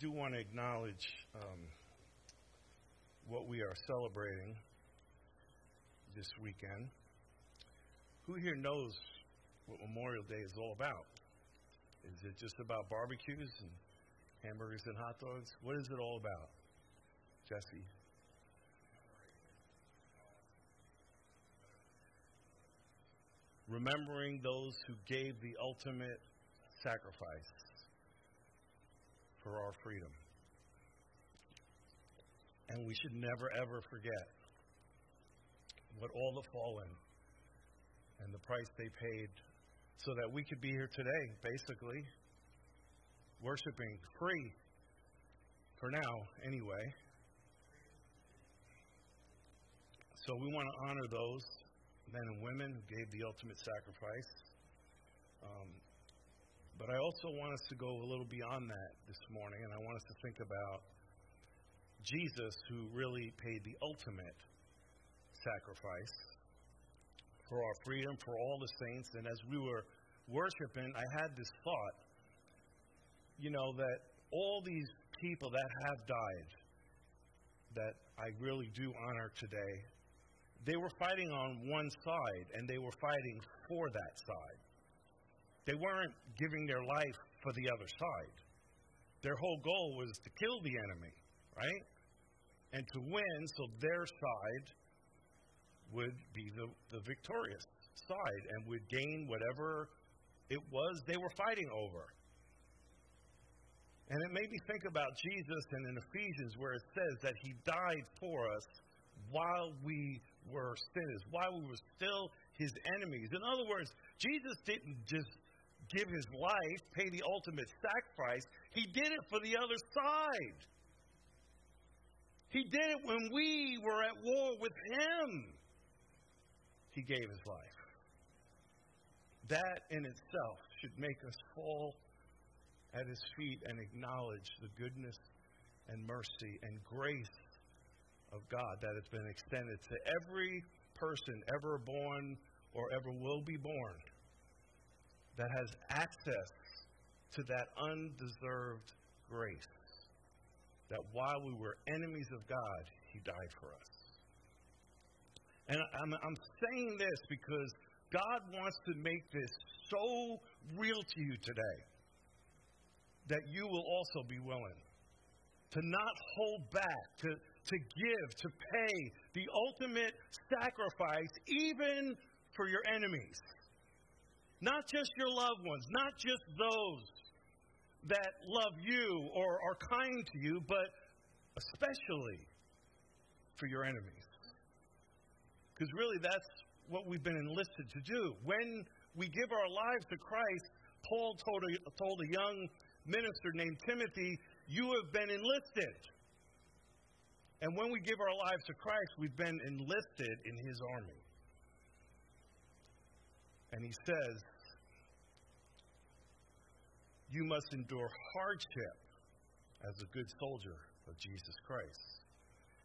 do want to acknowledge um, what we are celebrating this weekend. Who here knows what Memorial Day is all about? Is it just about barbecues and hamburgers and hot dogs? What is it all about? Jesse? Remembering those who gave the ultimate sacrifice for our freedom. And we should never, ever forget what all the fallen and the price they paid so that we could be here today, basically, worshiping free, for now, anyway. So we want to honor those men and women who gave the ultimate sacrifice. Um, but I also want us to go a little beyond that this morning, and I want us to think about Jesus, who really paid the ultimate sacrifice for our freedom, for all the saints. And as we were worshiping, I had this thought, you know, that all these people that have died, that I really do honor today, they were fighting on one side, and they were fighting for that side. They weren't giving their life for the other side. Their whole goal was to kill the enemy, right? And to win so their side would be the, the victorious side and would gain whatever it was they were fighting over. And it made me think about Jesus and in Ephesians where it says that he died for us while we were sinners, while we were still his enemies. In other words, Jesus didn't just give his life, pay the ultimate sacrifice. He did it for the other side. He did it when we were at war with him. He gave his life. That in itself should make us fall at his feet and acknowledge the goodness and mercy and grace of God that has been extended to every person ever born or ever will be born that has access to that undeserved grace. That while we were enemies of God, He died for us. And I'm, I'm saying this because God wants to make this so real to you today that you will also be willing to not hold back, to, to give, to pay the ultimate sacrifice, even for your enemies. Not just your loved ones, not just those that love you or are kind to you, but especially for your enemies. Because really, that's what we've been enlisted to do. When we give our lives to Christ, Paul told a, told a young minister named Timothy, You have been enlisted. And when we give our lives to Christ, we've been enlisted in his army. And he says, You must endure hardship as a good soldier of Jesus Christ.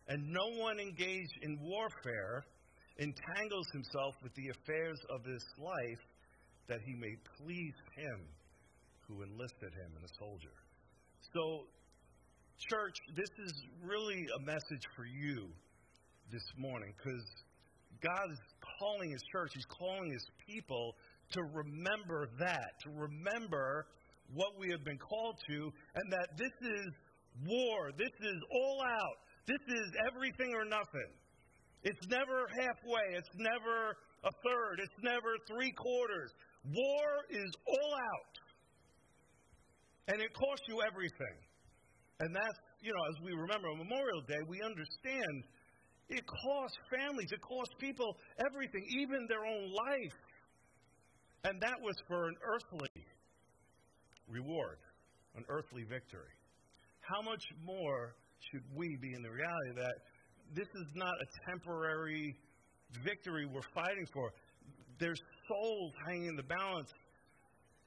And no one engaged in warfare entangles himself with the affairs of this life that he may please him who enlisted him in a soldier. So, church, this is really a message for you this morning because God is calling His church, He's calling His people to remember that, to remember what we have been called to, and that this is war. This is all out. This is everything or nothing. It's never halfway. It's never a third. It's never three quarters. War is all out. And it costs you everything. And that's, you know, as we remember on Memorial Day, we understand it costs families, it costs people everything, even their own life. And that was for an earthly reward, an earthly victory. How much more should we be in the reality that this is not a temporary victory we're fighting for? There's souls hanging in the balance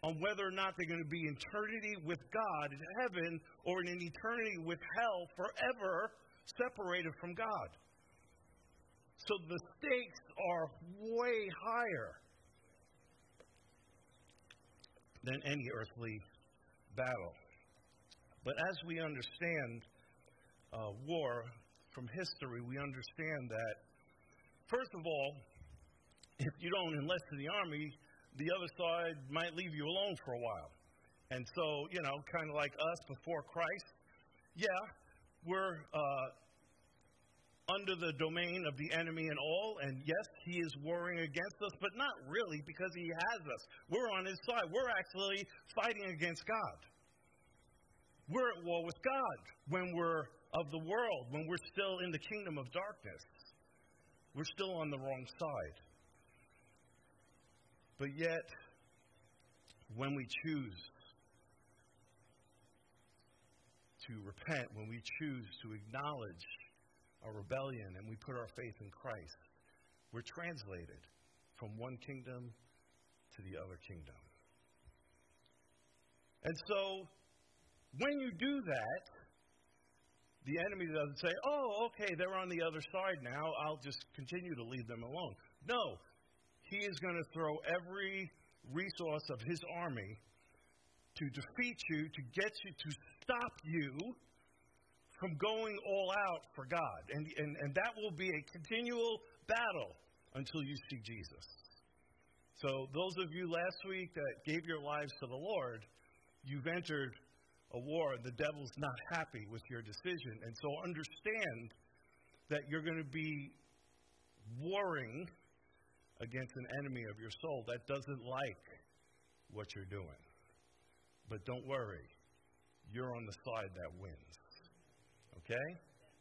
on whether or not they're going to be eternity with God in heaven or in an eternity with hell forever separated from God. So the stakes are way higher than any earthly battle. But as we understand uh, war from history, we understand that, first of all, if you don't enlist in the army, the other side might leave you alone for a while. And so, you know, kind of like us before Christ, yeah, we're uh, under the domain of the enemy and all, and yes, he is warring against us, but not really because he has us. We're on his side. We're actually fighting against God. We're at war with God when we're of the world, when we're still in the kingdom of darkness. We're still on the wrong side. But yet, when we choose to repent, when we choose to acknowledge our rebellion and we put our faith in Christ, we're translated from one kingdom to the other kingdom. And so, when you do that, the enemy doesn't say, oh, okay, they're on the other side now. I'll just continue to leave them alone. No, he is going to throw every resource of his army to defeat you, to get you, to stop you from going all out for God. And, and, and that will be a continual battle until you see Jesus. So, those of you last week that gave your lives to the Lord, you've entered a war. And the devil's not happy with your decision. And so, understand that you're going to be warring against an enemy of your soul that doesn't like what you're doing. But don't worry, you're on the side that wins. Okay?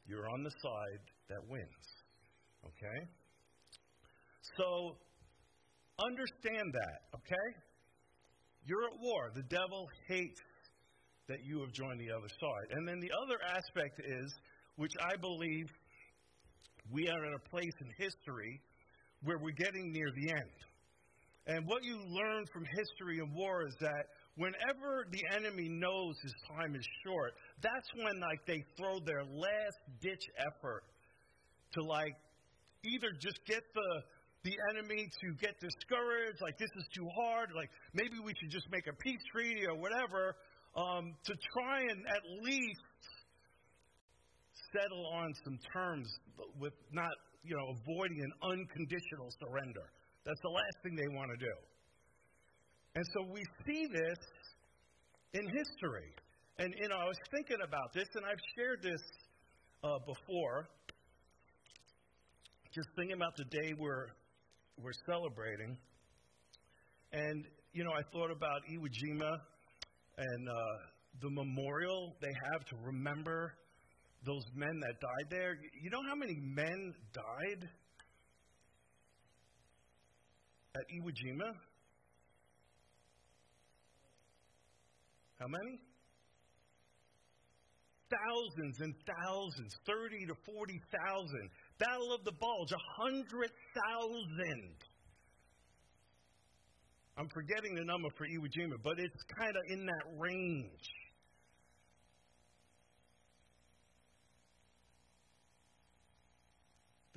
You're on the side that wins. Okay? So, understand that, okay? You're at war. The devil hates that you have joined the other side. And then the other aspect is, which I believe we are at a place in history where we're getting near the end. And what you learn from history and war is that whenever the enemy knows his time is short, that's when like they throw their last ditch effort to like either just get the the enemy to get discouraged, like this is too hard, like maybe we should just make a peace treaty or whatever, um, to try and at least settle on some terms with not you know, avoiding an unconditional surrender. That's the last thing they want to do. And so we see this in history. And, you know, I was thinking about this, and I've shared this uh, before. Just thinking about the day we're, we're celebrating. And, you know, I thought about Iwo Jima and uh, the memorial they have to remember those men that died there. You know how many men died at Iwo Jima? How many? Thousands and thousands, 30 to 40,000. Battle of the Bulge, 100,000. I'm forgetting the number for Iwo Jima, but it's kind of in that range.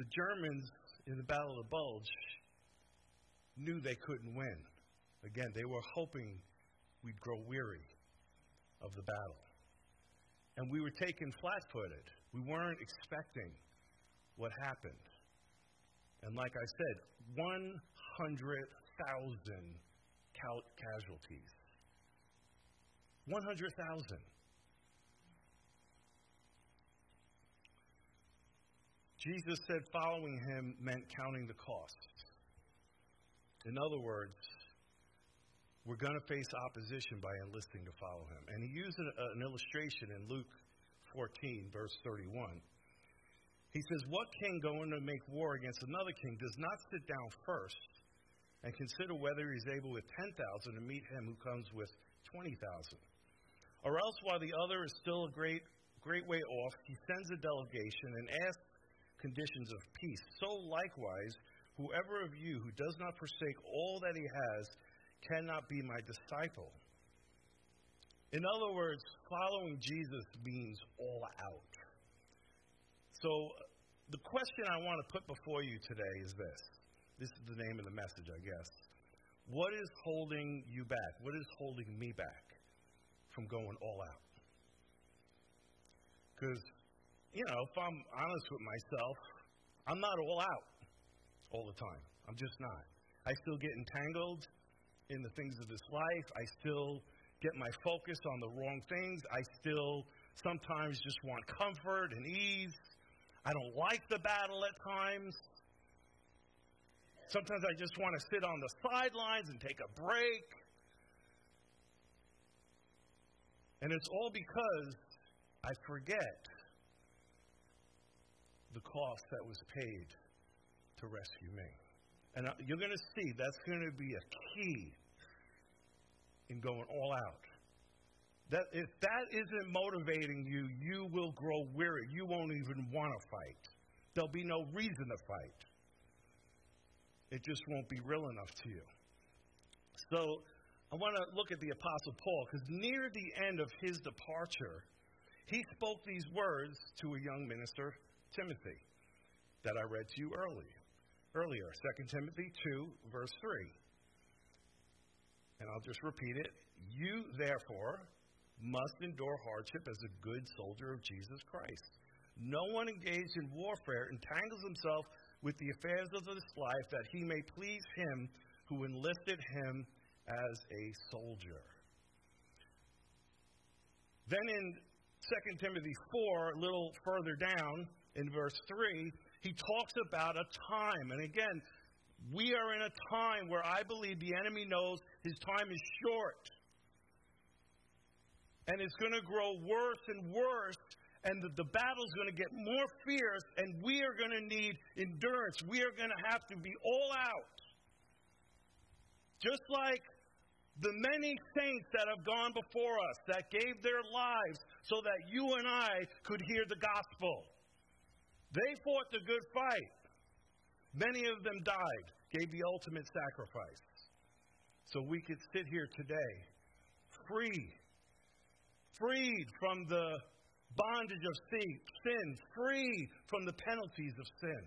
the Germans in the Battle of the Bulge knew they couldn't win. Again, they were hoping we'd grow weary of the battle. And we were taken flat footed. We weren't expecting what happened. And like I said, 100,000 casualties. 100,000. Jesus said following him meant counting the cost. In other words, we're going to face opposition by enlisting to follow him. And he used an, an illustration in Luke 14, verse 31. He says, What king going to make war against another king does not sit down first and consider whether he's able with 10,000 to meet him who comes with 20,000? Or else, while the other is still a great, great way off, he sends a delegation and asks conditions of peace. So likewise, whoever of you who does not forsake all that he has cannot be my disciple. In other words, following Jesus means all out. So, the question I want to put before you today is this. This is the name of the message, I guess. What is holding you back? What is holding me back from going all out? Because, you know, if I'm honest with myself, I'm not all out all the time. I'm just not. I still get entangled in the things of this life. I still get my focus on the wrong things. I still sometimes just want comfort and ease. I don't like the battle at times. Sometimes I just want to sit on the sidelines and take a break. And it's all because I forget the cost that was paid to rescue me. And uh, you're going to see that's going to be a key in going all out. That if that isn't motivating you, you will grow weary. You won't even want to fight. There'll be no reason to fight. It just won't be real enough to you. So I want to look at the Apostle Paul because near the end of his departure, he spoke these words to a young minister, Timothy, that I read to you early, earlier. 2 Timothy 2, verse 3. And I'll just repeat it. You, therefore, must endure hardship as a good soldier of Jesus Christ. No one engaged in warfare entangles himself with the affairs of this life that he may please him who enlisted him as a soldier. Then in 2 Timothy 4, a little further down in verse 3, he talks about a time. And again, we are in a time where I believe the enemy knows his time is short. And it's going to grow worse and worse and the, the battle's going to get more fierce, and we are going to need endurance. We are going to have to be all out. Just like the many saints that have gone before us that gave their lives so that you and I could hear the gospel. They fought the good fight. Many of them died, gave the ultimate sacrifice. So we could sit here today free, freed from the bondage of sin, free from the penalties of sin,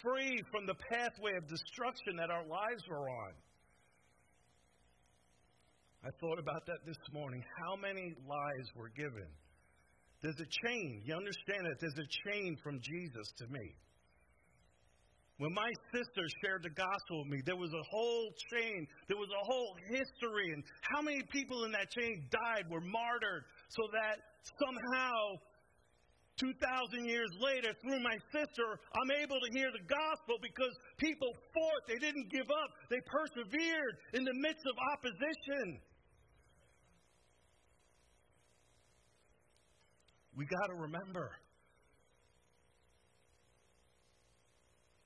free from the pathway of destruction that our lives were on. I thought about that this morning. How many lives were given? There's a chain. You understand that there's a chain from Jesus to me. When my sister shared the gospel with me, there was a whole chain. There was a whole history. And how many people in that chain died, were martyred, so that somehow 2,000 years later, through my sister, I'm able to hear the gospel because people fought. They didn't give up. They persevered in the midst of opposition. We got to remember.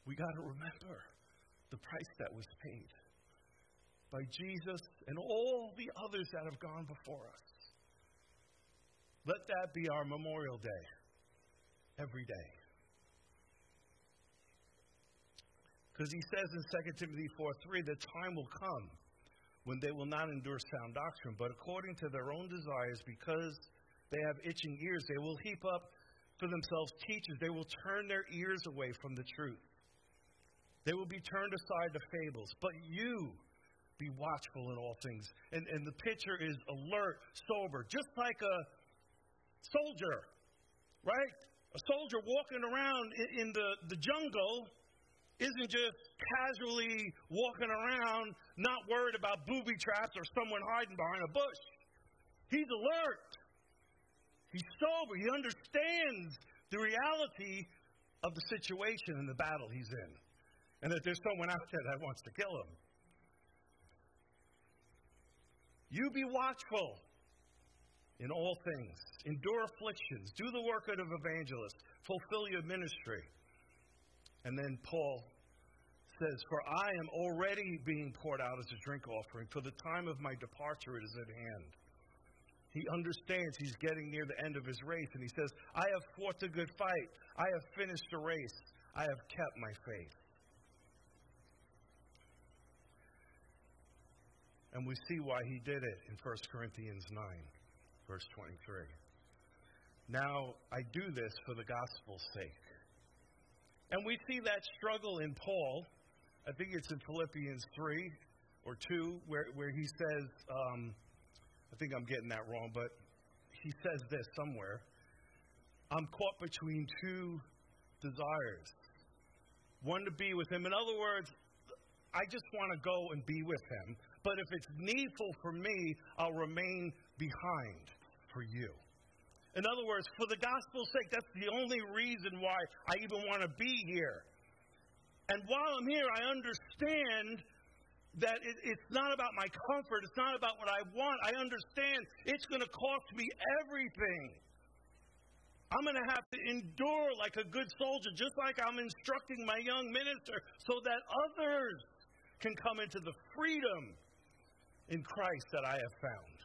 We got to remember the price that was paid by Jesus and all the others that have gone before us. Let that be our Memorial Day every day. Because he says in 2 Timothy 4 3, the time will come when they will not endure sound doctrine, but according to their own desires, because they have itching ears, they will heap up for themselves teachers. They will turn their ears away from the truth. They will be turned aside to fables. But you be watchful in all things. And, and the picture is alert, sober, just like a soldier, right? A soldier walking around in, in the, the jungle isn't just casually walking around, not worried about booby traps or someone hiding behind a bush. He's alert. He's sober. He understands the reality of the situation and the battle he's in, and that there's someone out there that wants to kill him. You be watchful in all things. Endure afflictions. Do the work of an evangelist. Fulfill your ministry. And then Paul says, For I am already being poured out as a drink offering. For the time of my departure is at hand. He understands he's getting near the end of his race. And he says, I have fought the good fight. I have finished the race. I have kept my faith. And we see why he did it in 1 Corinthians 9 verse 23. Now, I do this for the gospel's sake. And we see that struggle in Paul. I think it's in Philippians 3 or 2, where, where he says, um, I think I'm getting that wrong, but he says this somewhere. I'm caught between two desires. One to be with him. In other words, I just want to go and be with him. But if it's needful for me, I'll remain behind for you. In other words, for the gospel's sake, that's the only reason why I even want to be here. And while I'm here, I understand that it, it's not about my comfort, it's not about what I want. I understand it's going to cost me everything. I'm going to have to endure like a good soldier, just like I'm instructing my young minister, so that others can come into the freedom in Christ that I have found.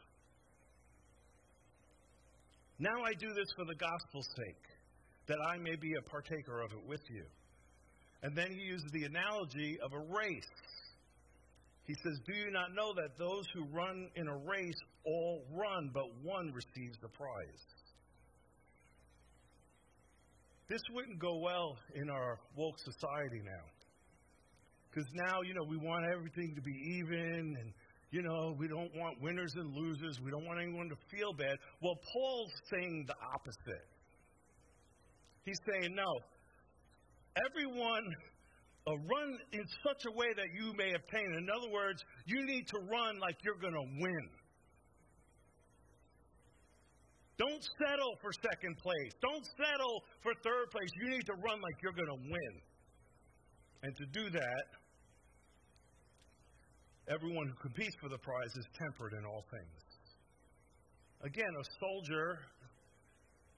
Now I do this for the gospel's sake, that I may be a partaker of it with you. And then he uses the analogy of a race. He says, Do you not know that those who run in a race all run, but one receives the prize? This wouldn't go well in our woke society now. Because now, you know, we want everything to be even and, you know, we don't want winners and losers. We don't want anyone to feel bad. Well, Paul's saying the opposite. He's saying, no, everyone uh, run in such a way that you may obtain. In other words, you need to run like you're going to win. Don't settle for second place. Don't settle for third place. You need to run like you're going to win. And to do that, everyone who competes for the prize is temperate in all things. Again, a soldier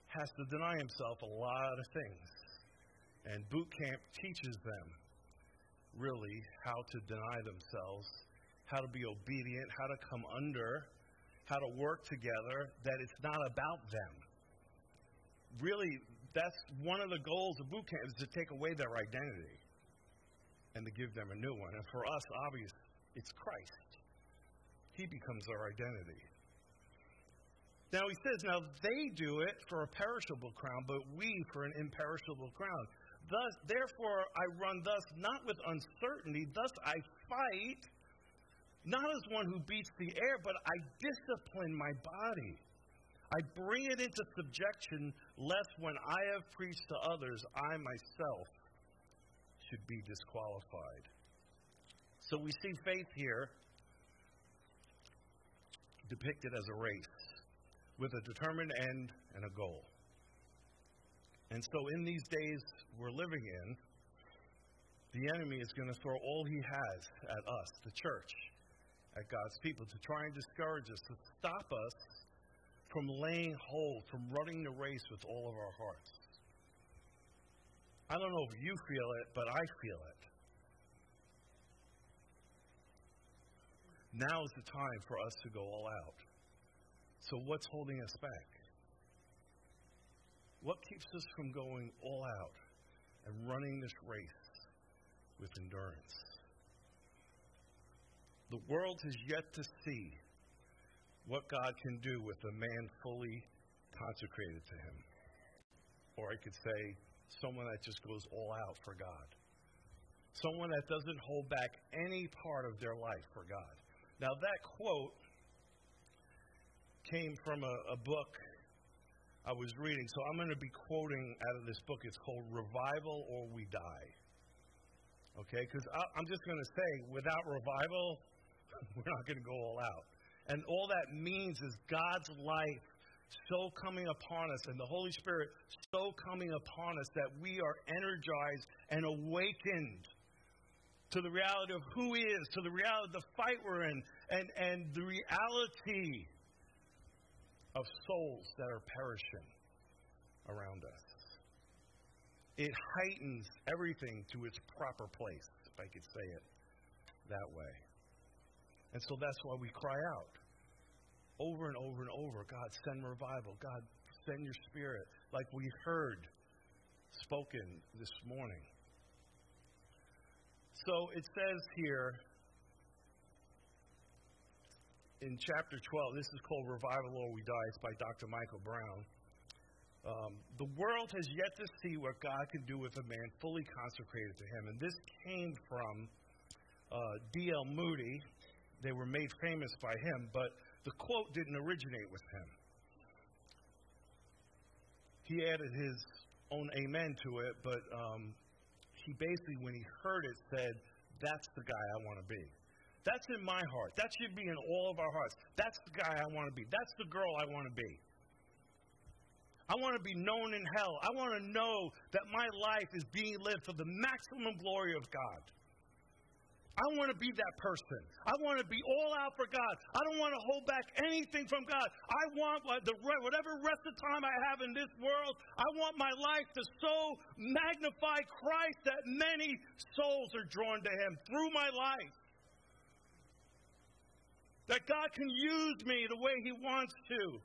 has to deny himself a lot of things. And boot camp teaches them really how to deny themselves, how to be obedient, how to come under how to work together, that it's not about them. Really, that's one of the goals of boot camp is to take away their identity and to give them a new one. And for us, obviously, it's Christ. He becomes our identity. Now he says, now they do it for a perishable crown, but we for an imperishable crown. Thus, therefore, I run thus not with uncertainty. Thus, I fight not as one who beats the air, but I discipline my body. I bring it into subjection, lest when I have preached to others, I myself should be disqualified. So we see faith here depicted as a race with a determined end and a goal. And so in these days we're living in, the enemy is going to throw all he has at us, the church at God's people to try and discourage us, to stop us from laying hold, from running the race with all of our hearts. I don't know if you feel it, but I feel it. Now is the time for us to go all out. So, what's holding us back? What keeps us from going all out and running this race with endurance? The world has yet to see what God can do with a man fully consecrated to Him. Or I could say, someone that just goes all out for God. Someone that doesn't hold back any part of their life for God. Now, that quote came from a, a book I was reading, so I'm going to be quoting out of this book. It's called Revival or We Die. Okay? Because I'm just going to say, without revival, We're not going to go all out. And all that means is God's life so coming upon us and the Holy Spirit so coming upon us that we are energized and awakened to the reality of who He is, to the reality of the fight we're in, and, and the reality of souls that are perishing around us. It heightens everything to its proper place, if I could say it that way. And so that's why we cry out over and over and over God, send revival. God, send your spirit, like we heard spoken this morning. So it says here in chapter 12, this is called Revival or We Die. It's by Dr. Michael Brown. Um, the world has yet to see what God can do with a man fully consecrated to Him. And this came from uh, D.L. Moody, they were made famous by him, but the quote didn't originate with him. he added his own amen to it, but um, he basically, when he heard it, said, That's the guy I want to be. That's in my heart. That should be in all of our hearts. That's the guy I want to be. That's the girl I want to be. I want to be known in hell. I want to know that my life is being lived for the maximum glory of God. I want to be that person. I want to be all out for God. I don't want to hold back anything from God. I want the whatever rest of time I have in this world, I want my life to so magnify Christ that many souls are drawn to him through my life. That God can use me the way he wants to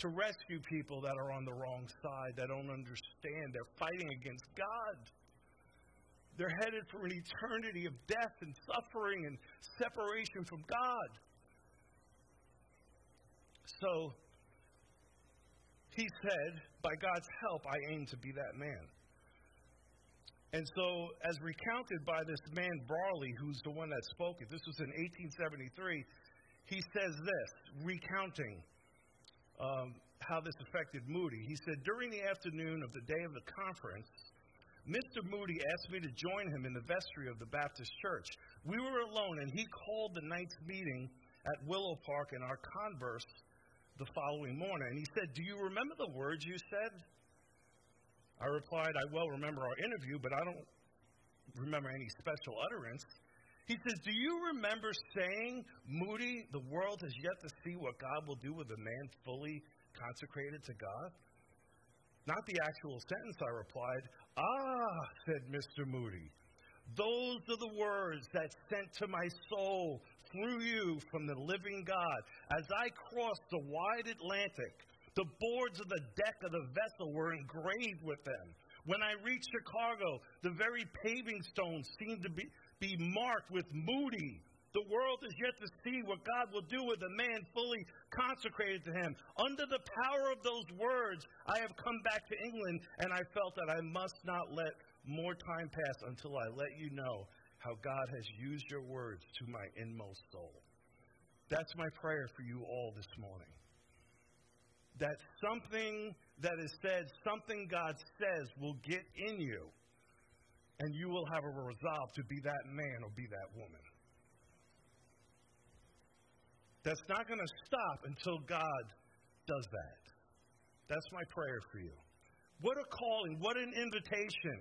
to rescue people that are on the wrong side, that don't understand. They're fighting against God. They're headed for an eternity of death and suffering and separation from God. So, he said, by God's help, I aim to be that man. And so, as recounted by this man, Varley, who's the one that spoke it, this was in 1873, he says this, recounting um, how this affected Moody. He said, During the afternoon of the day of the conference, Mr. Moody asked me to join him in the vestry of the Baptist church. We were alone, and he called the night's meeting at Willow Park in our converse the following morning. And he said, Do you remember the words you said? I replied, I well remember our interview, but I don't remember any special utterance. He says, Do you remember saying, Moody, the world has yet to see what God will do with a man fully consecrated to God? Not the actual sentence, I replied. Ah, said Mr. Moody, those are the words that sent to my soul through you from the living God. As I crossed the wide Atlantic, the boards of the deck of the vessel were engraved with them. When I reached Chicago, the very paving stones seemed to be, be marked with Moody, the world is yet to see what God will do with a man fully consecrated to Him. Under the power of those words, I have come back to England, and I felt that I must not let more time pass until I let you know how God has used your words to my inmost soul. That's my prayer for you all this morning. That something that is said, something God says, will get in you, and you will have a resolve to be that man or be that woman that's not going to stop until God does that. That's my prayer for you. What a calling, what an invitation.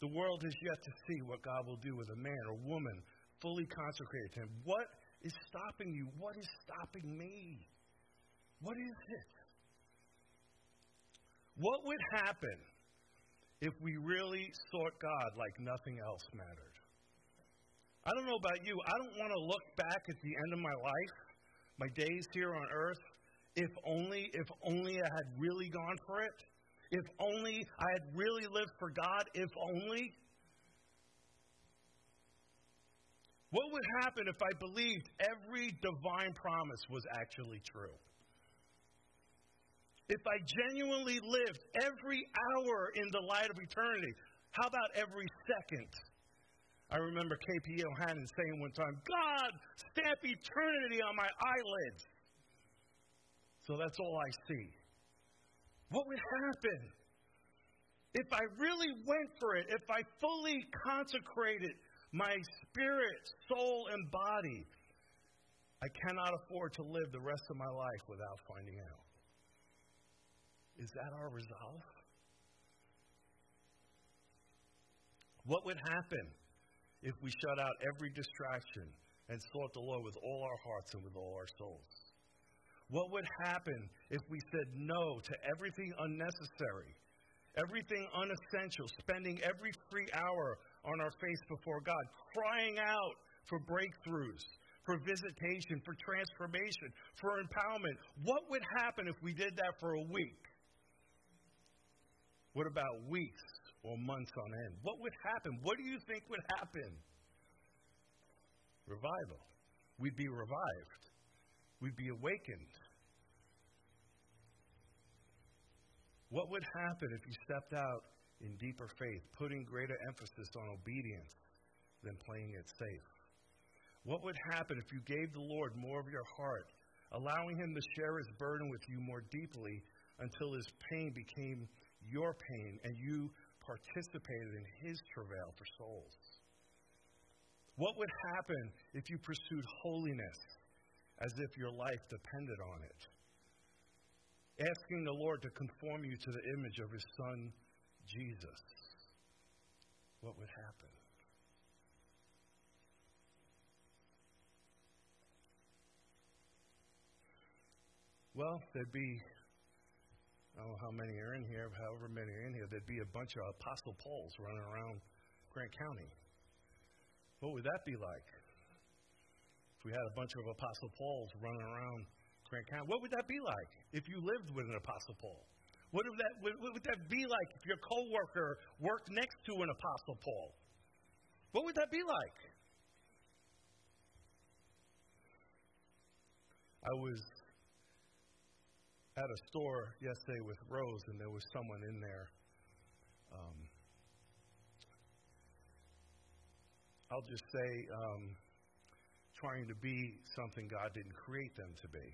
The world has yet to see what God will do with a man or woman fully consecrated to Him. What is stopping you? What is stopping me? What is it? What would happen if we really sought God like nothing else mattered? I don't know about you. I don't want to look back at the end of my life, my days here on earth, if only, if only I had really gone for it. If only I had really lived for God. If only. What would happen if I believed every divine promise was actually true? If I genuinely lived every hour in the light of eternity, how about every second? I remember K.P. Yohannan saying one time, God, stamp eternity on my eyelids. So that's all I see. What would happen if I really went for it, if I fully consecrated my spirit, soul, and body? I cannot afford to live the rest of my life without finding out. Is that our resolve? What would happen if we shut out every distraction and sought the Lord with all our hearts and with all our souls? What would happen if we said no to everything unnecessary, everything unessential, spending every free hour on our face before God, crying out for breakthroughs, for visitation, for transformation, for empowerment? What would happen if we did that for a week? What about weeks? Or months on end. What would happen? What do you think would happen? Revival. We'd be revived, we'd be awakened. What would happen if you stepped out in deeper faith, putting greater emphasis on obedience than playing it safe? What would happen if you gave the Lord more of your heart, allowing Him to share His burden with you more deeply until his pain became your pain and you participated in his travail for souls? What would happen if you pursued holiness as if your life depended on it? Asking the Lord to conform you to the image of his son, Jesus. What would happen? Well, there'd be, Know how many are in here, however many are in here, there'd be a bunch of Apostle Pauls running around Grant County. What would that be like? If we had a bunch of Apostle Pauls running around Grant County, what would that be like if you lived with an Apostle Paul? What would that, what would that be like if your coworker worked next to an Apostle Paul? What would that be like? I was at a store yesterday with Rose, and there was someone in there. Um, I'll just say, um, trying to be something God didn't create them to be.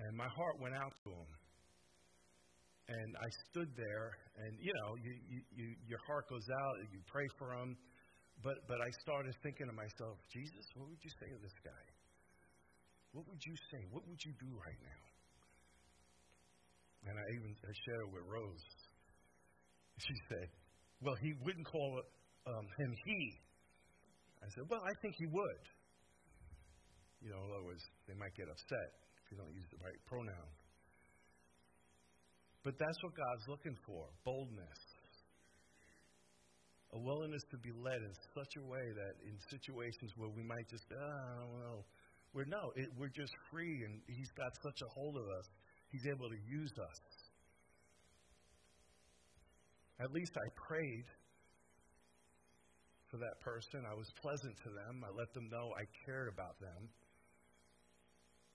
And my heart went out to them. And I stood there, and you know, you, you, you, your heart goes out, and you pray for them. But, but I started thinking to myself, Jesus, what would you say to this guy? What would you say? What would you do right now? And I even I shared it with Rose. She said, Well, he wouldn't call um, him he. I said, Well, I think he would. You know, in other words, they might get upset if you don't use the right pronoun. But that's what God's looking for boldness. A willingness to be led in such a way that in situations where we might just, oh, I don't know, we're no, it, we're just free and He's got such a hold of us He's able to use us. At least I prayed for that person. I was pleasant to them. I let them know I cared about them.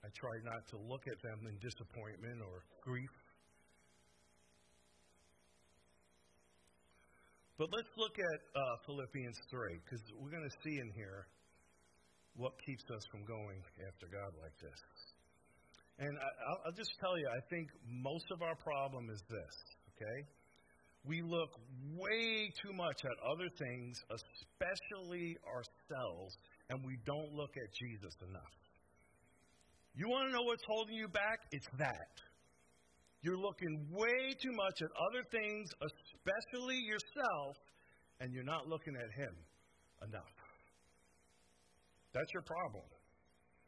I tried not to look at them in disappointment or grief. But let's look at uh, Philippians 3, because we're going to see in here what keeps us from going after God like this. And I, will just tell you, I think most of our problem is this, okay? We look way too much at other things, especially ourselves, and we don't look at Jesus enough. You want to know what's holding you back? It's that. You're looking way too much at other things, especially yourself, and you're not looking at Him enough. That's your problem.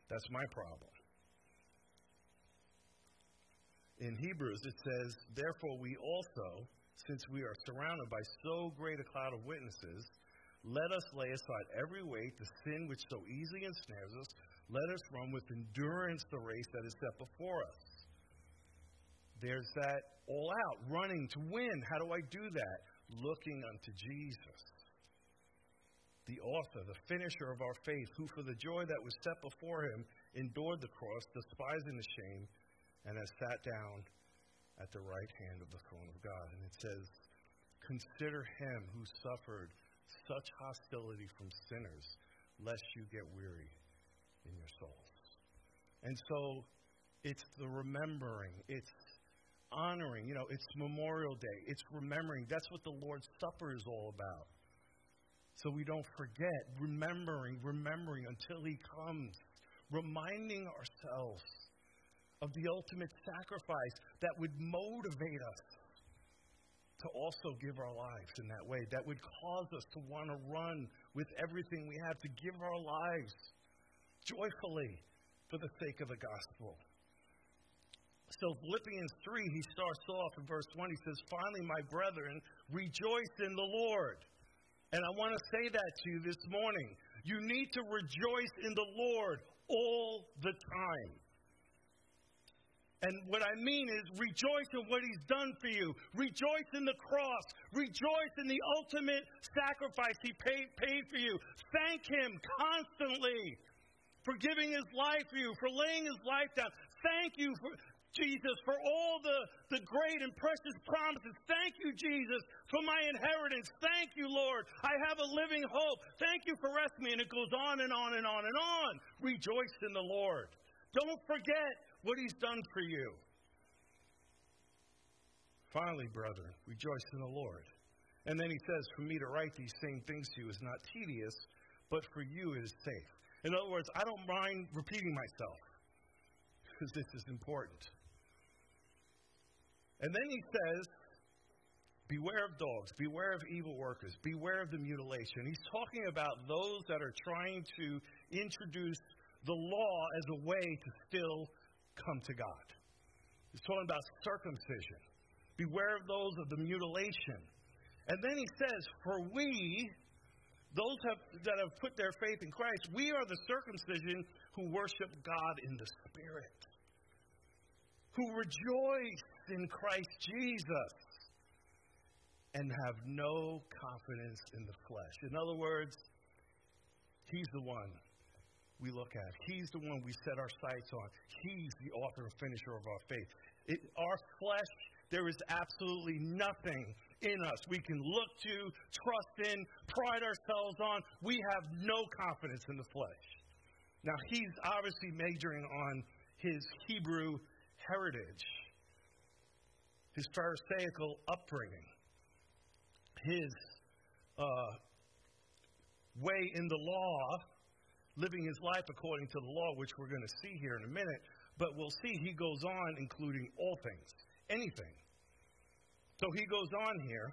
That's my problem in Hebrews, it says, Therefore, we also, since we are surrounded by so great a cloud of witnesses, let us lay aside every weight, the sin which so easily ensnares us. Let us run with endurance the race that is set before us. There's that all out, running to win. How do I do that? Looking unto Jesus, the author, the finisher of our faith, who for the joy that was set before him endured the cross, despising the shame and has sat down at the right hand of the throne of God. And it says, Consider him who suffered such hostility from sinners, lest you get weary in your souls. And so it's the remembering, it's honoring, you know, it's Memorial Day, it's remembering. That's what the Lord's Supper is all about. So we don't forget, remembering, remembering until He comes, reminding ourselves of the ultimate sacrifice that would motivate us to also give our lives in that way, that would cause us to want to run with everything we have, to give our lives joyfully for the sake of the gospel. So, Philippians 3, he starts off in verse 1. He says, Finally, my brethren, rejoice in the Lord. And I want to say that to you this morning. You need to rejoice in the Lord all the time. And what I mean is rejoice in what he's done for you. Rejoice in the cross. Rejoice in the ultimate sacrifice he paid, paid for you. Thank him constantly for giving his life for you, for laying his life down. Thank you for Jesus for all the, the great and precious promises. Thank you, Jesus, for my inheritance. Thank you, Lord. I have a living hope. Thank you for rescuing me. And it goes on and on and on and on. Rejoice in the Lord. Don't forget what He's done for you. Finally, brethren, rejoice in the Lord. And then he says, For me to write these same things to you is not tedious, but for you it is safe. In other words, I don't mind repeating myself because this is important. And then he says, Beware of dogs, beware of evil workers, beware of the mutilation. He's talking about those that are trying to introduce the law as a way to still come to God. He's talking about circumcision. Beware of those of the mutilation. And then he says, For we, those have, that have put their faith in Christ, we are the circumcision who worship God in the Spirit, who rejoice in Christ Jesus, and have no confidence in the flesh. In other words, He's the one we look at. He's the one we set our sights on. He's the author and finisher of our faith. It, our flesh, there is absolutely nothing in us we can look to, trust in, pride ourselves on. We have no confidence in the flesh. Now, he's obviously majoring on his Hebrew heritage, his Pharisaical upbringing, his uh, way in the law, living his life according to the law, which we're going to see here in a minute. But we'll see he goes on including all things, anything. So he goes on here.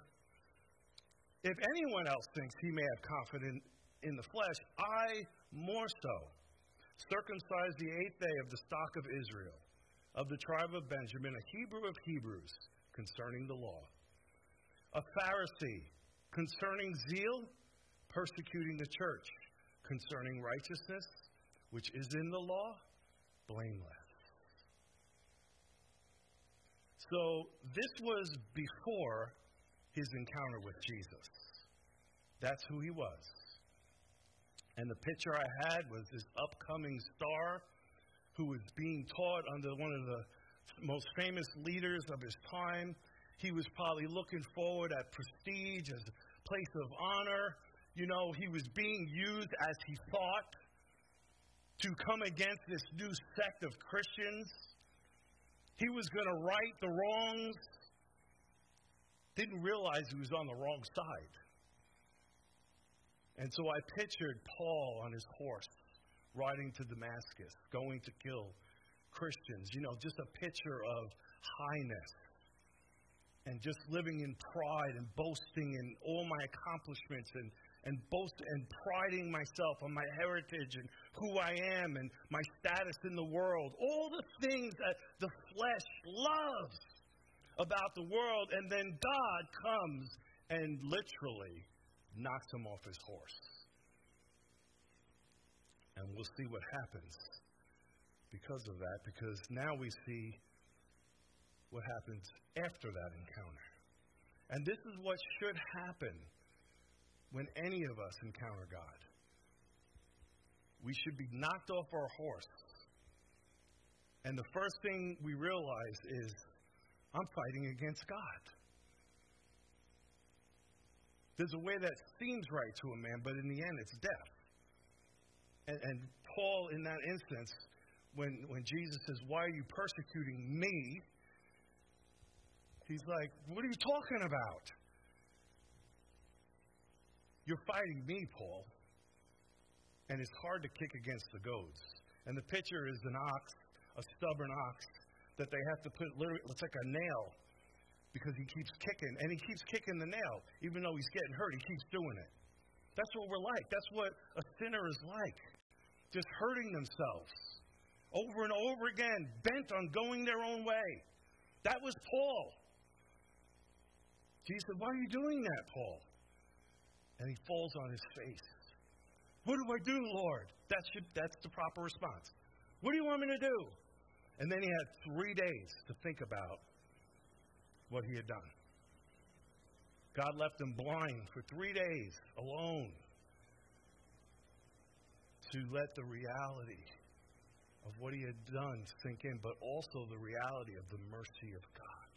If anyone else thinks he may have confidence in the flesh, I more so. Circumcised the eighth day of the stock of Israel, of the tribe of Benjamin, a Hebrew of Hebrews, concerning the law. A Pharisee, concerning zeal, persecuting the church, concerning righteousness, which is in the law, blameless. So this was before his encounter with Jesus. That's who he was. And the picture I had was this upcoming star who was being taught under one of the most famous leaders of his time. He was probably looking forward at prestige as a place of honor. You know, he was being used as he thought to come against this new sect of Christians he was going to right the wrongs. Didn't realize he was on the wrong side. And so I pictured Paul on his horse riding to Damascus, going to kill Christians. You know, just a picture of highness and just living in pride and boasting in all my accomplishments and and boast and priding myself on my heritage and who I am and my status in the world. All the things that the flesh loves about the world. And then God comes and literally knocks him off his horse. And we'll see what happens because of that, because now we see what happens after that encounter. And this is what should happen when any of us encounter God. We should be knocked off our horse. And the first thing we realize is, I'm fighting against God. There's a way that seems right to a man, but in the end, it's death. And, and Paul, in that instance, when, when Jesus says, Why are you persecuting me? He's like, What are you talking about? You're fighting me, Paul. And it's hard to kick against the goads. And the picture is an ox, a stubborn ox, that they have to put literally, it's like a nail because he keeps kicking. And he keeps kicking the nail. Even though he's getting hurt, he keeps doing it. That's what we're like. That's what a sinner is like. Just hurting themselves over and over again, bent on going their own way. That was Paul. Jesus said, Why are you doing that, Paul? And he falls on his face. What do I do, Lord? That should, that's the proper response. What do you want me to do? And then he had three days to think about what he had done. God left him blind for three days alone to let the reality of what he had done sink in, but also the reality of the mercy of God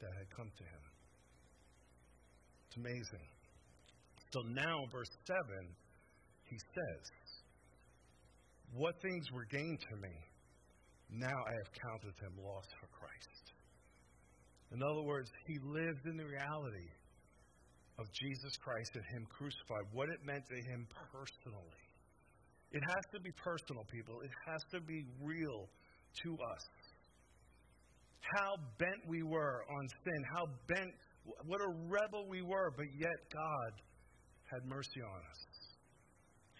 that had come to him. It's amazing. So now, verse 7, he says, What things were gained to me, now I have counted them lost for Christ. In other words, he lived in the reality of Jesus Christ and Him crucified, what it meant to Him personally. It has to be personal, people. It has to be real to us. How bent we were on sin, how bent, what a rebel we were, but yet God had mercy on us.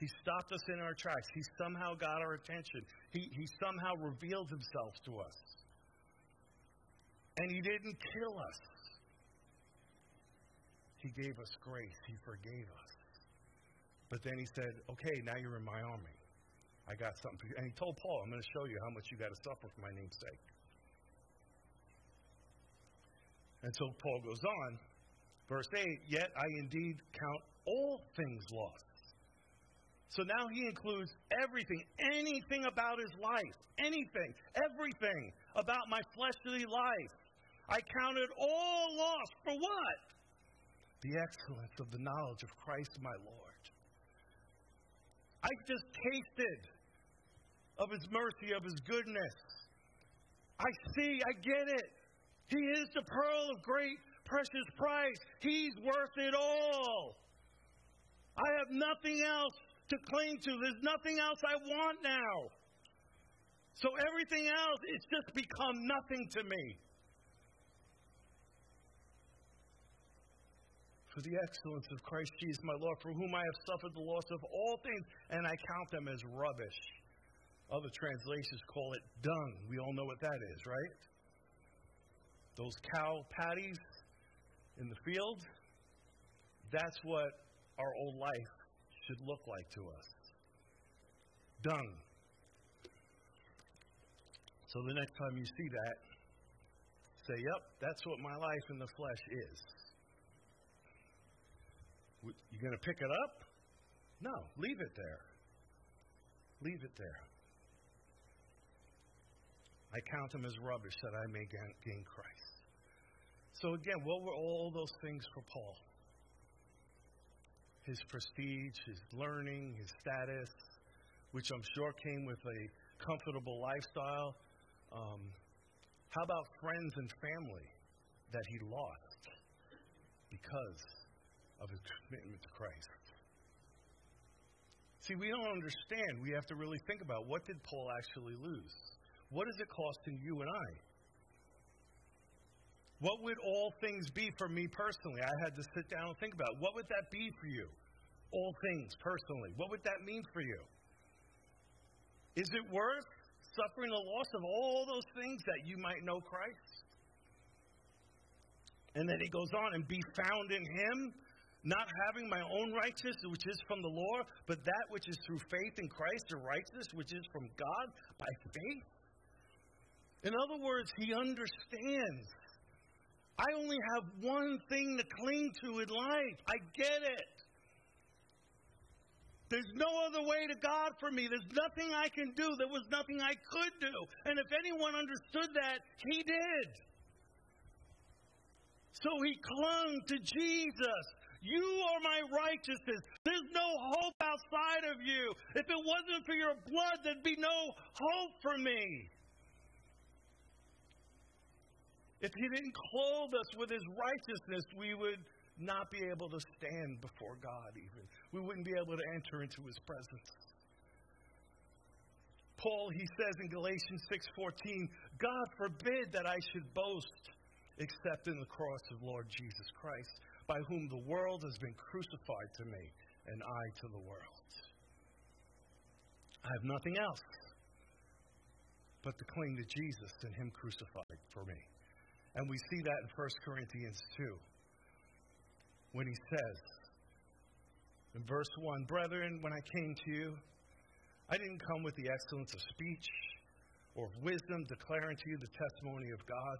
He stopped us in our tracks. He somehow got our attention. He, he somehow revealed himself to us. And he didn't kill us. He gave us grace. He forgave us. But then he said, okay, now you're in my army. I got something for you. And he told Paul, I'm going to show you how much you got to suffer for my name's sake. And so Paul goes on, verse 8, yet I indeed count all things lost. So now he includes everything, anything about his life, anything, everything about my fleshly life. I count it all lost for what? The excellence of the knowledge of Christ my Lord. I just tasted of his mercy, of his goodness. I see, I get it. He is the pearl of great, precious price. He's worth it all. I have nothing else to cling to. There's nothing else I want now. So everything else, it's just become nothing to me. For the excellence of Christ Jesus, my Lord, for whom I have suffered the loss of all things, and I count them as rubbish. Other translations call it dung. We all know what that is, right? Those cow patties in the field, that's what our old life should look like to us. Dung. So the next time you see that, say, yep, that's what my life in the flesh is. You going to pick it up? No, leave it there. Leave it there. I count them as rubbish that I may gain Christ. So again, what were all those things for Paul? His prestige, his learning, his status, which I'm sure came with a comfortable lifestyle. Um, how about friends and family that he lost because of his commitment to Christ? See, we don't understand. We have to really think about what did Paul actually lose? What is it costing you and I? What would all things be for me personally? I had to sit down and think about it. what would that be for you? All things personally. What would that mean for you? Is it worth suffering the loss of all those things that you might know Christ? And then he goes on and be found in him, not having my own righteousness, which is from the law, but that which is through faith in Christ, the righteousness which is from God by faith. In other words, he understands. I only have one thing to cling to in life. I get it. There's no other way to God for me. There's nothing I can do. There was nothing I could do. And if anyone understood that, he did. So he clung to Jesus. You are my righteousness. There's no hope outside of you. If it wasn't for your blood, there'd be no hope for me. If He didn't clothe us with His righteousness, we would not be able to stand before God, even. We wouldn't be able to enter into His presence. Paul, he says in Galatians 6:14, God forbid that I should boast except in the cross of Lord Jesus Christ, by whom the world has been crucified to me, and I to the world. I have nothing else but to cling to Jesus and Him crucified for me. And we see that in 1 Corinthians 2 when he says, in verse 1, Brethren, when I came to you, I didn't come with the excellence of speech or of wisdom, declaring to you the testimony of God.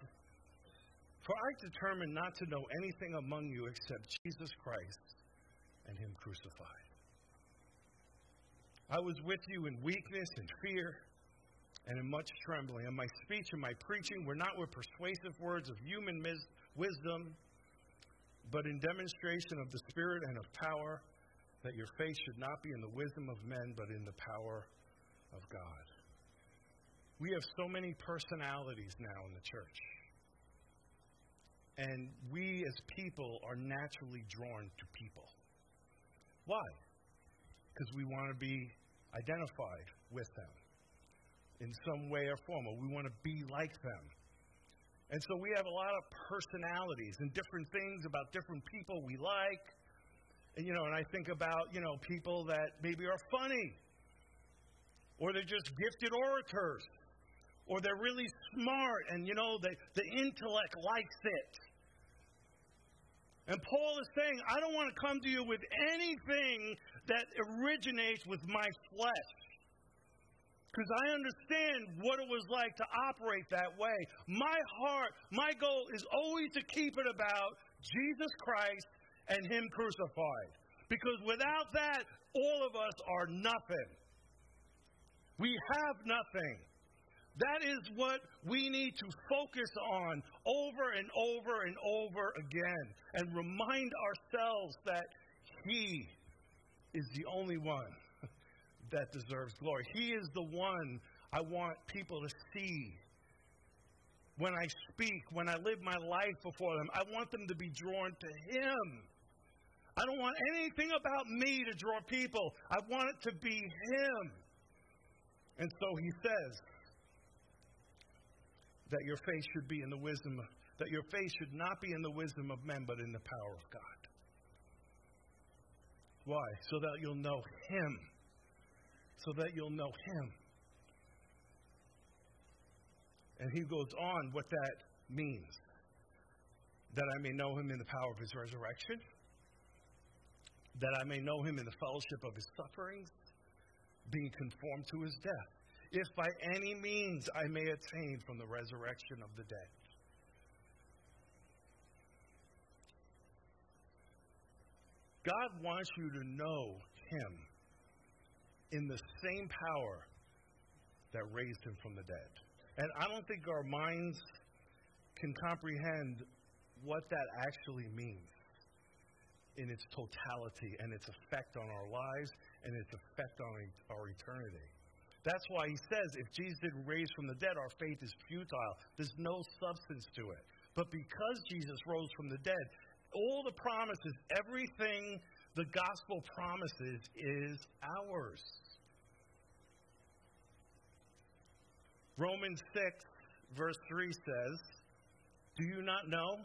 For I determined not to know anything among you except Jesus Christ and Him crucified. I was with you in weakness and fear and in much trembling. And my speech and my preaching were not with persuasive words of human mis- wisdom, but in demonstration of the Spirit and of power, that your faith should not be in the wisdom of men, but in the power of God. We have so many personalities now in the church. And we as people are naturally drawn to people. Why? Because we want to be identified with them in some way or form, or we want to be like them. And so we have a lot of personalities and different things about different people we like. And, you know, and I think about, you know, people that maybe are funny, or they're just gifted orators, or they're really smart, and, you know, they, the intellect likes it. And Paul is saying, I don't want to come to you with anything that originates with my flesh. Because I understand what it was like to operate that way. My heart, my goal is always to keep it about Jesus Christ and Him crucified. Because without that, all of us are nothing. We have nothing. That is what we need to focus on over and over and over again and remind ourselves that He is the only one that deserves glory. He is the one I want people to see. When I speak, when I live my life before them, I want them to be drawn to Him. I don't want anything about me to draw people. I want it to be Him. And so He says that your faith should be in the wisdom, of, that your faith should not be in the wisdom of men, but in the power of God. Why? So that you'll know Him so that you'll know Him. And he goes on what that means that I may know Him in the power of His resurrection, that I may know Him in the fellowship of His sufferings, being conformed to His death, if by any means I may attain from the resurrection of the dead. God wants you to know Him in the same power that raised him from the dead. And I don't think our minds can comprehend what that actually means in its totality and its effect on our lives and its effect on our eternity. That's why he says if Jesus didn't raise from the dead, our faith is futile. There's no substance to it. But because Jesus rose from the dead, all the promises, everything the gospel promises is ours. Romans 6, verse 3 says, Do you not know?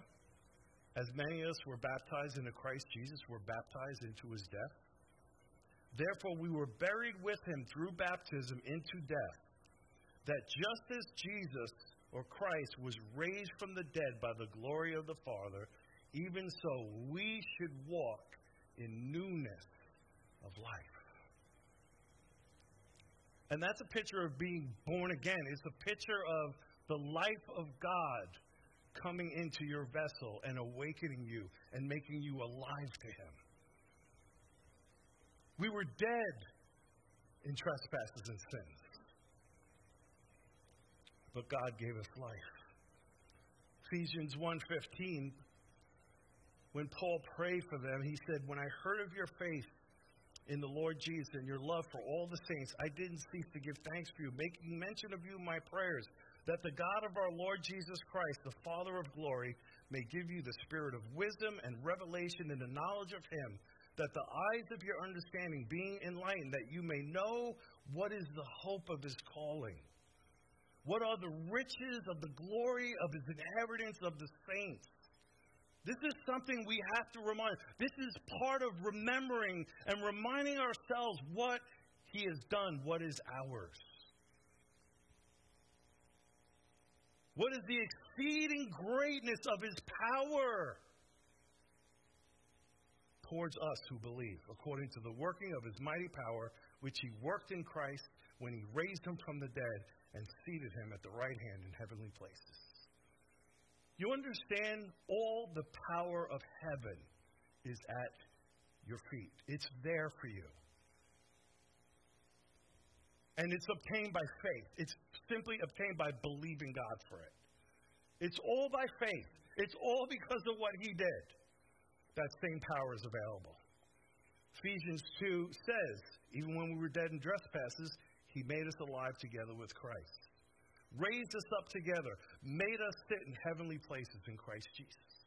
As many of us were baptized into Christ Jesus, were baptized into his death. Therefore, we were buried with him through baptism into death, that just as Jesus or Christ was raised from the dead by the glory of the Father, even so we should walk in newness of life. And that's a picture of being born again. It's a picture of the life of God coming into your vessel and awakening you and making you alive to Him. We were dead in trespasses and sins. But God gave us life. Ephesians 1:15 when Paul prayed for them, he said, "When I heard of your faith in the Lord Jesus and your love for all the saints, I didn't cease to give thanks for you, making mention of you in my prayers, that the God of our Lord Jesus Christ, the Father of glory, may give you the spirit of wisdom and revelation in the knowledge of him, that the eyes of your understanding being enlightened, that you may know what is the hope of his calling. What are the riches of the glory of his inheritance of the saints? This is something we have to remind. This is part of remembering and reminding ourselves what He has done, what is ours. What is the exceeding greatness of His power towards us who believe, according to the working of His mighty power, which He worked in Christ when He raised Him from the dead and seated Him at the right hand in heavenly places? You understand all the power of heaven is at your feet. It's there for you. And it's obtained by faith. It's simply obtained by believing God for it. It's all by faith. It's all because of what He did. That same power is available. Ephesians 2 says, even when we were dead in trespasses, He made us alive together with Christ raised us up together, made us sit in heavenly places in Christ Jesus.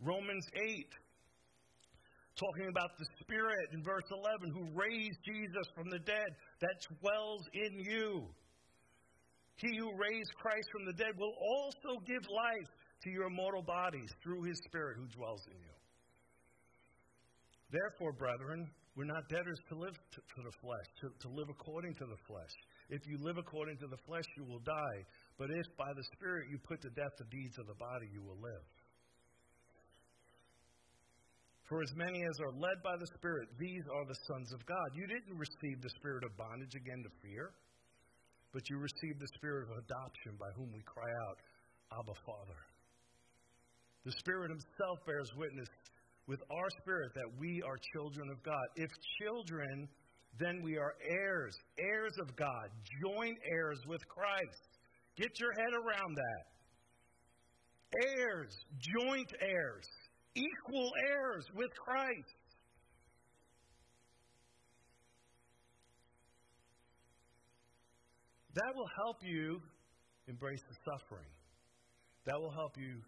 Romans 8, talking about the Spirit in verse 11 who raised Jesus from the dead that dwells in you. He who raised Christ from the dead will also give life to your mortal bodies through his Spirit who dwells in you. Therefore, brethren, we're not debtors to live to, to the flesh, to, to live according to the flesh. If you live according to the flesh, you will die. But if by the Spirit you put to death the deeds of the body, you will live. For as many as are led by the Spirit, these are the sons of God. You didn't receive the spirit of bondage again to fear, but you received the spirit of adoption by whom we cry out, Abba, Father. The Spirit Himself bears witness with our spirit that we are children of God. If children, then we are heirs, heirs of God, joint heirs with Christ. Get your head around that. Heirs, joint heirs equal heirs with Christ. That will help you embrace the suffering. That will help you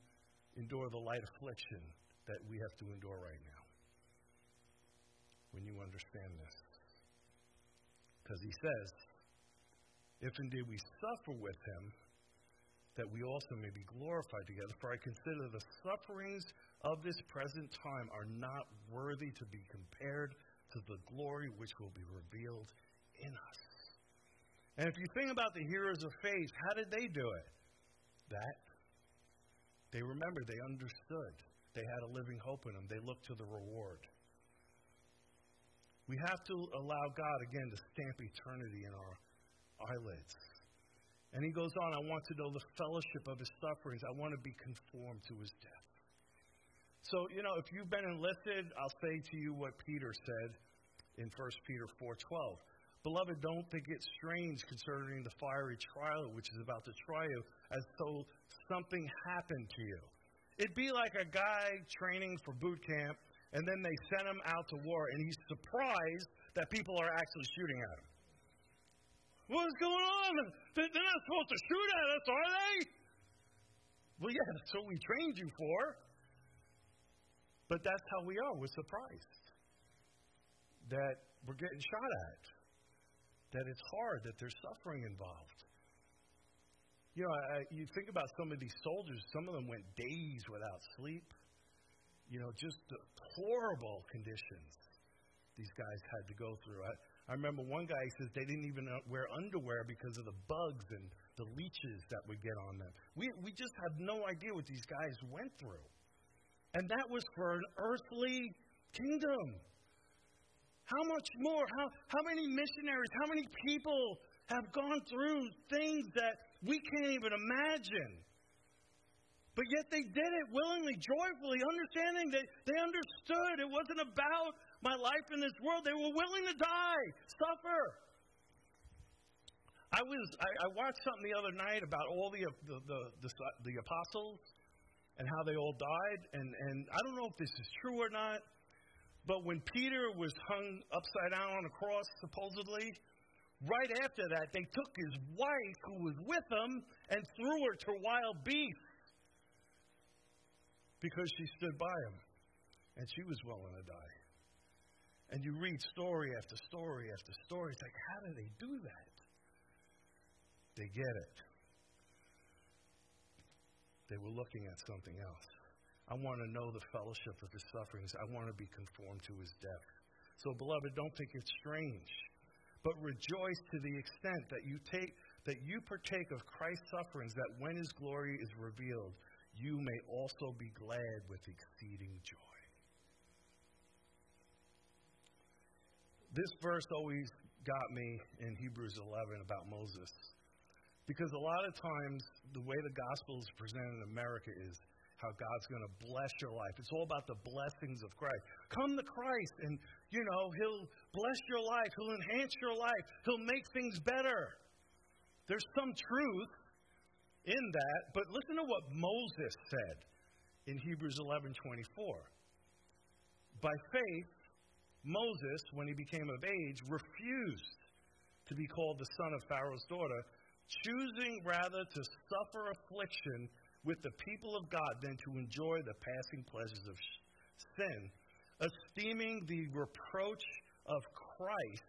endure the light affliction that we have to endure right now. When you understand this. Because he says, if indeed we suffer with him, that we also may be glorified together. For I consider the sufferings of this present time are not worthy to be compared to the glory which will be revealed in us. And if you think about the heroes of faith, how did they do it? That they remembered, they understood, they had a living hope in them, they looked to the reward. We have to allow God again to stamp eternity in our eyelids. And he goes on, I want to know the fellowship of his sufferings. I want to be conformed to his death. So, you know, if you've been enlisted, I'll say to you what Peter said in 1 Peter 4:12. Beloved, don't think it strange concerning the fiery trial which is about to try you, as though something happened to you. It'd be like a guy training for boot camp, and then they sent him out to war, and he's surprised that people are actually shooting at him. What's going on? They're not supposed to shoot at us, are they? Well, yeah, that's what we trained you for. But that's how we are. We're surprised that we're getting shot at, that it's hard, that there's suffering involved. You know, I, you think about some of these soldiers, some of them went days without sleep. You know, just the horrible conditions these guys had to go through. I, I remember one guy says they didn't even uh, wear underwear because of the bugs and the leeches that would get on them. We, we just have no idea what these guys went through. And that was for an earthly kingdom. How much more? How, how many missionaries, how many people have gone through things that we can't even imagine? But yet they did it willingly, joyfully, understanding that they understood it wasn't about my life in this world. They were willing to die, suffer. I was I, I watched something the other night about all the the, the the the apostles and how they all died, and and I don't know if this is true or not, but when Peter was hung upside down on a cross, supposedly, right after that, they took his wife who was with him and threw her to wild beasts because she stood by him. And she was willing to die. And you read story after story after story. It's like, how do they do that? They get it. They were looking at something else. I want to know the fellowship of his sufferings. I want to be conformed to his death. So, beloved, don't think it's strange, but rejoice to the extent that you take that you partake of Christ's sufferings, that when his glory is revealed, you may also be glad with exceeding joy. This verse always got me in Hebrews 11 about Moses. Because a lot of times, the way the gospel is presented in America is how God's going to bless your life. It's all about the blessings of Christ. Come to Christ, and, you know, He'll bless your life, He'll enhance your life, He'll make things better. There's some truth in that, but listen to what Moses said in Hebrews 11:24. By faith, Moses, when he became of age, refused to be called the son of Pharaoh's daughter, choosing rather to suffer affliction with the people of God than to enjoy the passing pleasures of sin, esteeming the reproach of Christ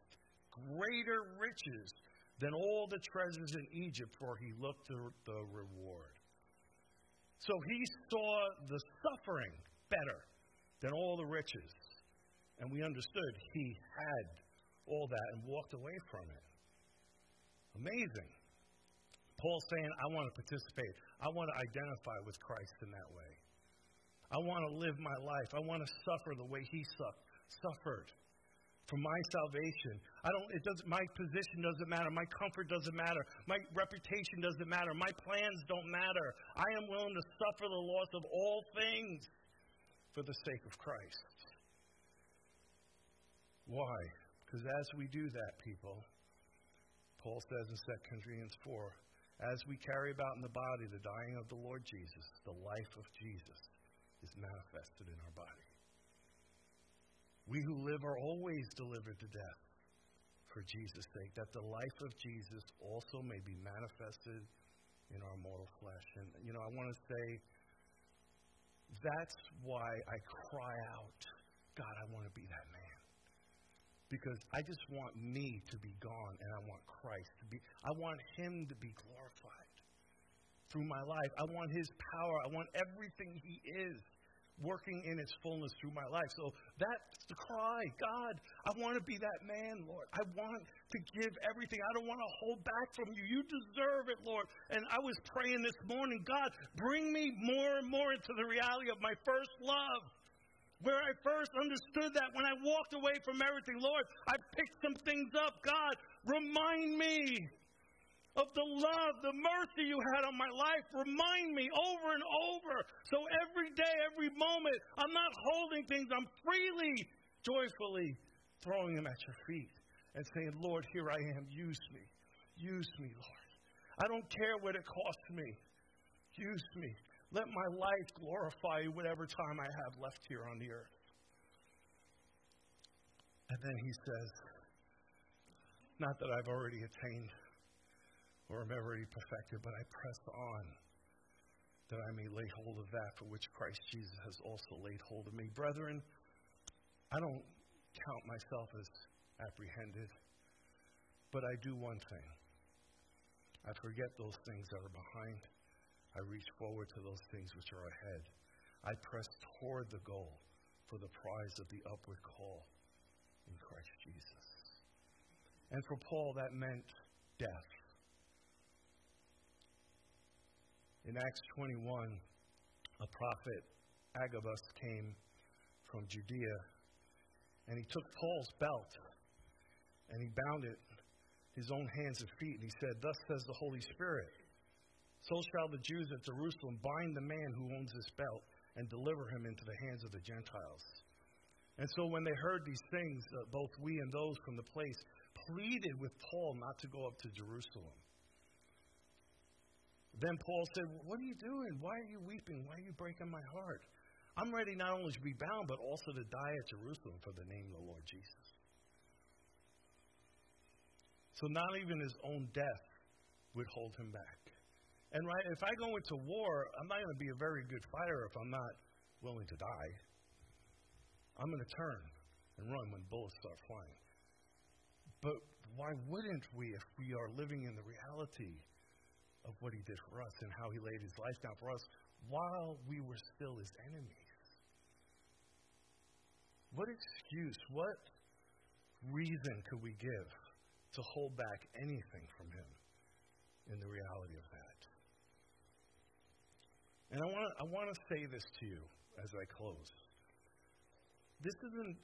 greater riches than all the treasures in Egypt, for he looked to the reward. So he saw the suffering better than all the riches. And we understood he had all that and walked away from it. Amazing. Paul's saying, I want to participate. I want to identify with Christ in that way. I want to live my life. I want to suffer the way he su- suffered for my salvation. I don't it doesn't my position doesn't matter, my comfort doesn't matter, my reputation doesn't matter, my plans don't matter. I am willing to suffer the loss of all things for the sake of Christ. Why? Because as we do that, people, Paul says in 2 Corinthians 4, as we carry about in the body the dying of the Lord Jesus, the life of Jesus is manifested in our body. We who live are always delivered to death for Jesus' sake, that the life of Jesus also may be manifested in our mortal flesh. And, you know, I want to say that's why I cry out, God, I want to be that man. Because I just want me to be gone and I want Christ to be, I want Him to be glorified through my life. I want His power. I want everything He is working in its fullness through my life. So that's the cry. God, I want to be that man, Lord. I want to give everything. I don't want to hold back from you. You deserve it, Lord. And I was praying this morning, God, bring me more and more into the reality of my first love. Where I first understood that when I walked away from everything, Lord, I picked some things up. God, remind me of the love, the mercy you had on my life. Remind me over and over. So every day, every moment, I'm not holding things, I'm freely, joyfully throwing them at your feet and saying, Lord, here I am. Use me. Use me, Lord. I don't care what it costs me. Use me. Let my life glorify you whatever time I have left here on the earth. And then he says, Not that I've already attained or am already perfected, but I press on that I may lay hold of that for which Christ Jesus has also laid hold of me. Brethren, I don't count myself as apprehended, but I do one thing. I forget those things that are behind. I reach forward to those things which are ahead. I press toward the goal for the prize of the upward call in Christ Jesus. And for Paul, that meant death. In Acts 21, a prophet, Agabus, came from Judea, and he took Paul's belt and he bound it his own hands and feet, and he said, Thus says the Holy Spirit, so shall the Jews at Jerusalem bind the man who owns this belt and deliver him into the hands of the Gentiles. And so when they heard these things, uh, both we and those from the place pleaded with Paul not to go up to Jerusalem. Then Paul said, What are you doing? Why are you weeping? Why are you breaking my heart? I'm ready not only to be bound, but also to die at Jerusalem for the name of the Lord Jesus. So not even his own death would hold him back. And right, if I go into war, I'm not going to be a very good fighter if I'm not willing to die. I'm going to turn and run when bullets start flying. But why wouldn't we if we are living in the reality of what he did for us and how he laid his life down for us while we were still his enemies. What excuse, what reason could we give to hold back anything from him in the reality of that? And I want I want to say this to you as I close. This isn't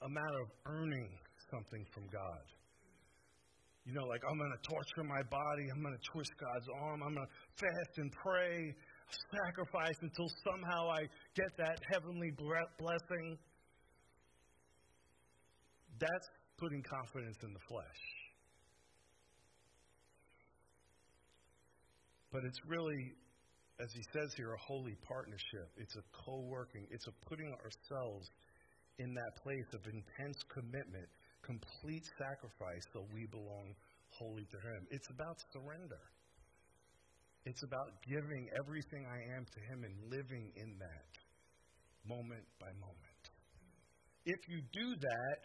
a matter of earning something from God you know, like I'm going to torture my body, I'm going to twist God's arm, I'm going to fast and pray, sacrifice until somehow I get that heavenly blessing. That's putting confidence in the flesh. But it's really, as he says here, a holy partnership. It's a co working, it's a putting ourselves in that place of intense commitment complete sacrifice so we belong wholly to Him. It's about surrender. It's about giving everything I am to Him and living in that moment by moment. If you do that,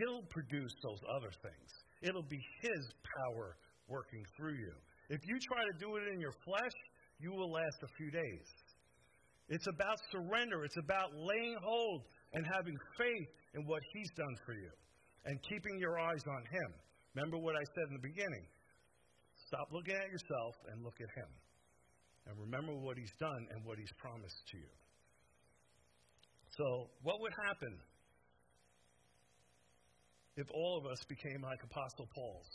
He'll produce those other things. It'll be His power working through you. If you try to do it in your flesh, you will last a few days. It's about surrender. It's about laying hold and having faith in what He's done for you and keeping your eyes on Him. Remember what I said in the beginning. Stop looking at yourself and look at Him. And remember what He's done and what He's promised to you. So, what would happen if all of us became like Apostle Paul's?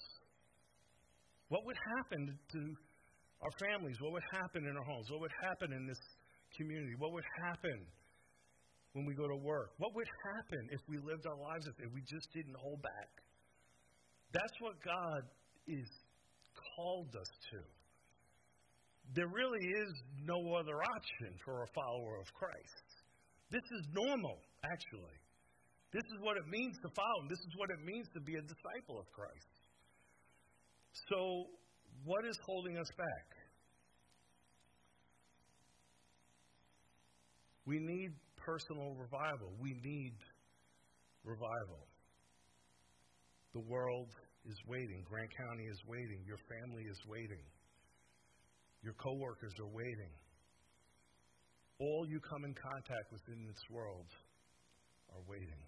What would happen to our families? What would happen in our homes? What would happen in this community? What would happen when we go to work? What would happen if we lived our lives if we just didn't hold back? That's what God is called us to. There really is no other option for a follower of Christ. This is normal, actually. This is what it means to follow him. This is what it means to be a disciple of Christ. So, what is holding us back? We need personal revival. We need revival. The world is waiting. Grant County is waiting. Your family is waiting. Your coworkers are waiting. All you come in contact with in this world are waiting.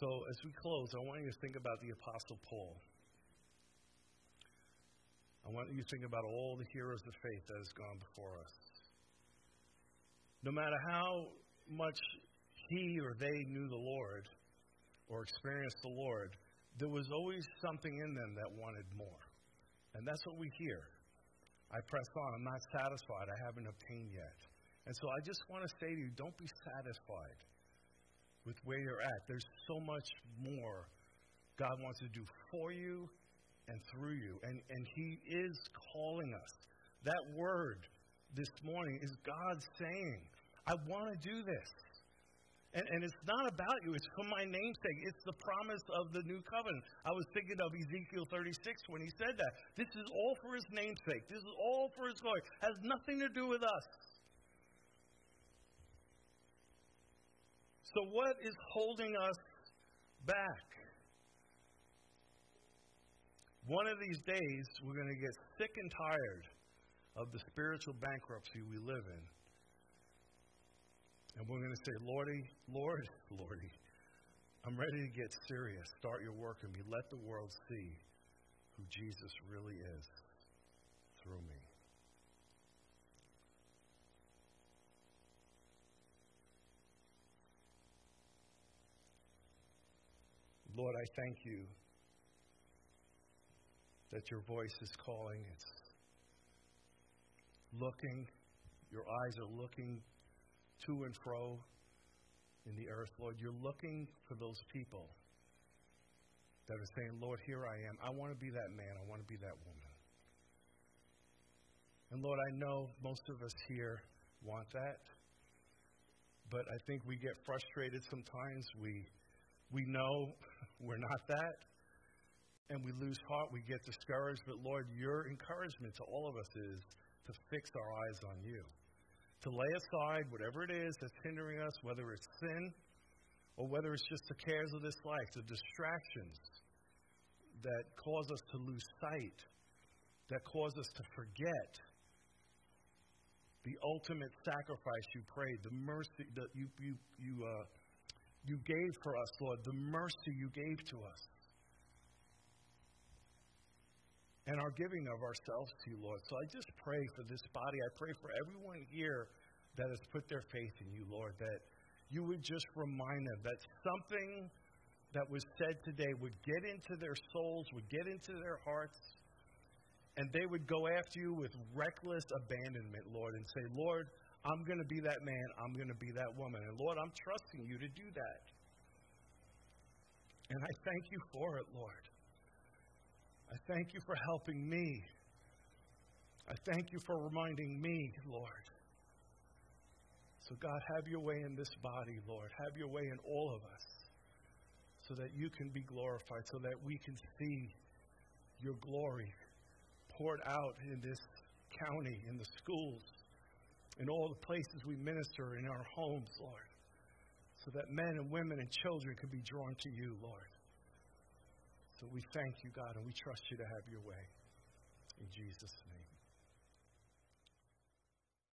So, as we close, I want you to think about the Apostle Paul. I want you to think about all the heroes of faith that has gone before us. No matter how much he or they knew the Lord or experienced the Lord, there was always something in them that wanted more. And that's what we hear. I press on. I'm not satisfied. I haven't obtained yet. And so I just want to say to you don't be satisfied with where you're at. There's so much more God wants to do for you and through you. And, and He is calling us. That word this morning is God saying, I want to do this. And, and it's not about you, it's for my namesake. It's the promise of the new covenant. I was thinking of Ezekiel 36 when he said that. This is all for his namesake, this is all for his glory. It has nothing to do with us. So, what is holding us back? One of these days, we're going to get sick and tired of the spiritual bankruptcy we live in. And we're going to say, Lordy, Lord, Lordy, I'm ready to get serious. Start your work in me. Let the world see who Jesus really is through me. Lord, I thank you that your voice is calling. It's looking, your eyes are looking to and fro in the earth, Lord. You're looking for those people that are saying, Lord, here I am. I want to be that man. I want to be that woman. And Lord, I know most of us here want that. But I think we get frustrated sometimes. We, we know we're not that. And we lose heart. We get discouraged. But Lord, your encouragement to all of us is to fix our eyes on you to lay aside whatever it is that's hindering us, whether it's sin or whether it's just the cares of this life, the distractions that cause us to lose sight, that cause us to forget the ultimate sacrifice you prayed, the mercy that you, you, you, uh, you gave for us, Lord, the mercy you gave to us and our giving of ourselves to you, Lord. So I just pray for this body. I pray for everyone here that has put their faith in you, Lord, that you would just remind them that something that was said today would get into their souls, would get into their hearts, and they would go after you with reckless abandonment, Lord, and say, Lord, I'm going to be that man. I'm going to be that woman. And Lord, I'm trusting you to do that. And I thank you for it, Lord. I thank you for helping me. I thank you for reminding me, Lord. So, God, have your way in this body, Lord. Have your way in all of us so that you can be glorified, so that we can see your glory poured out in this county, in the schools, in all the places we minister, in our homes, Lord, so that men and women and children can be drawn to you, Lord. So we thank you, God, and we trust you to have your way. In Jesus' name.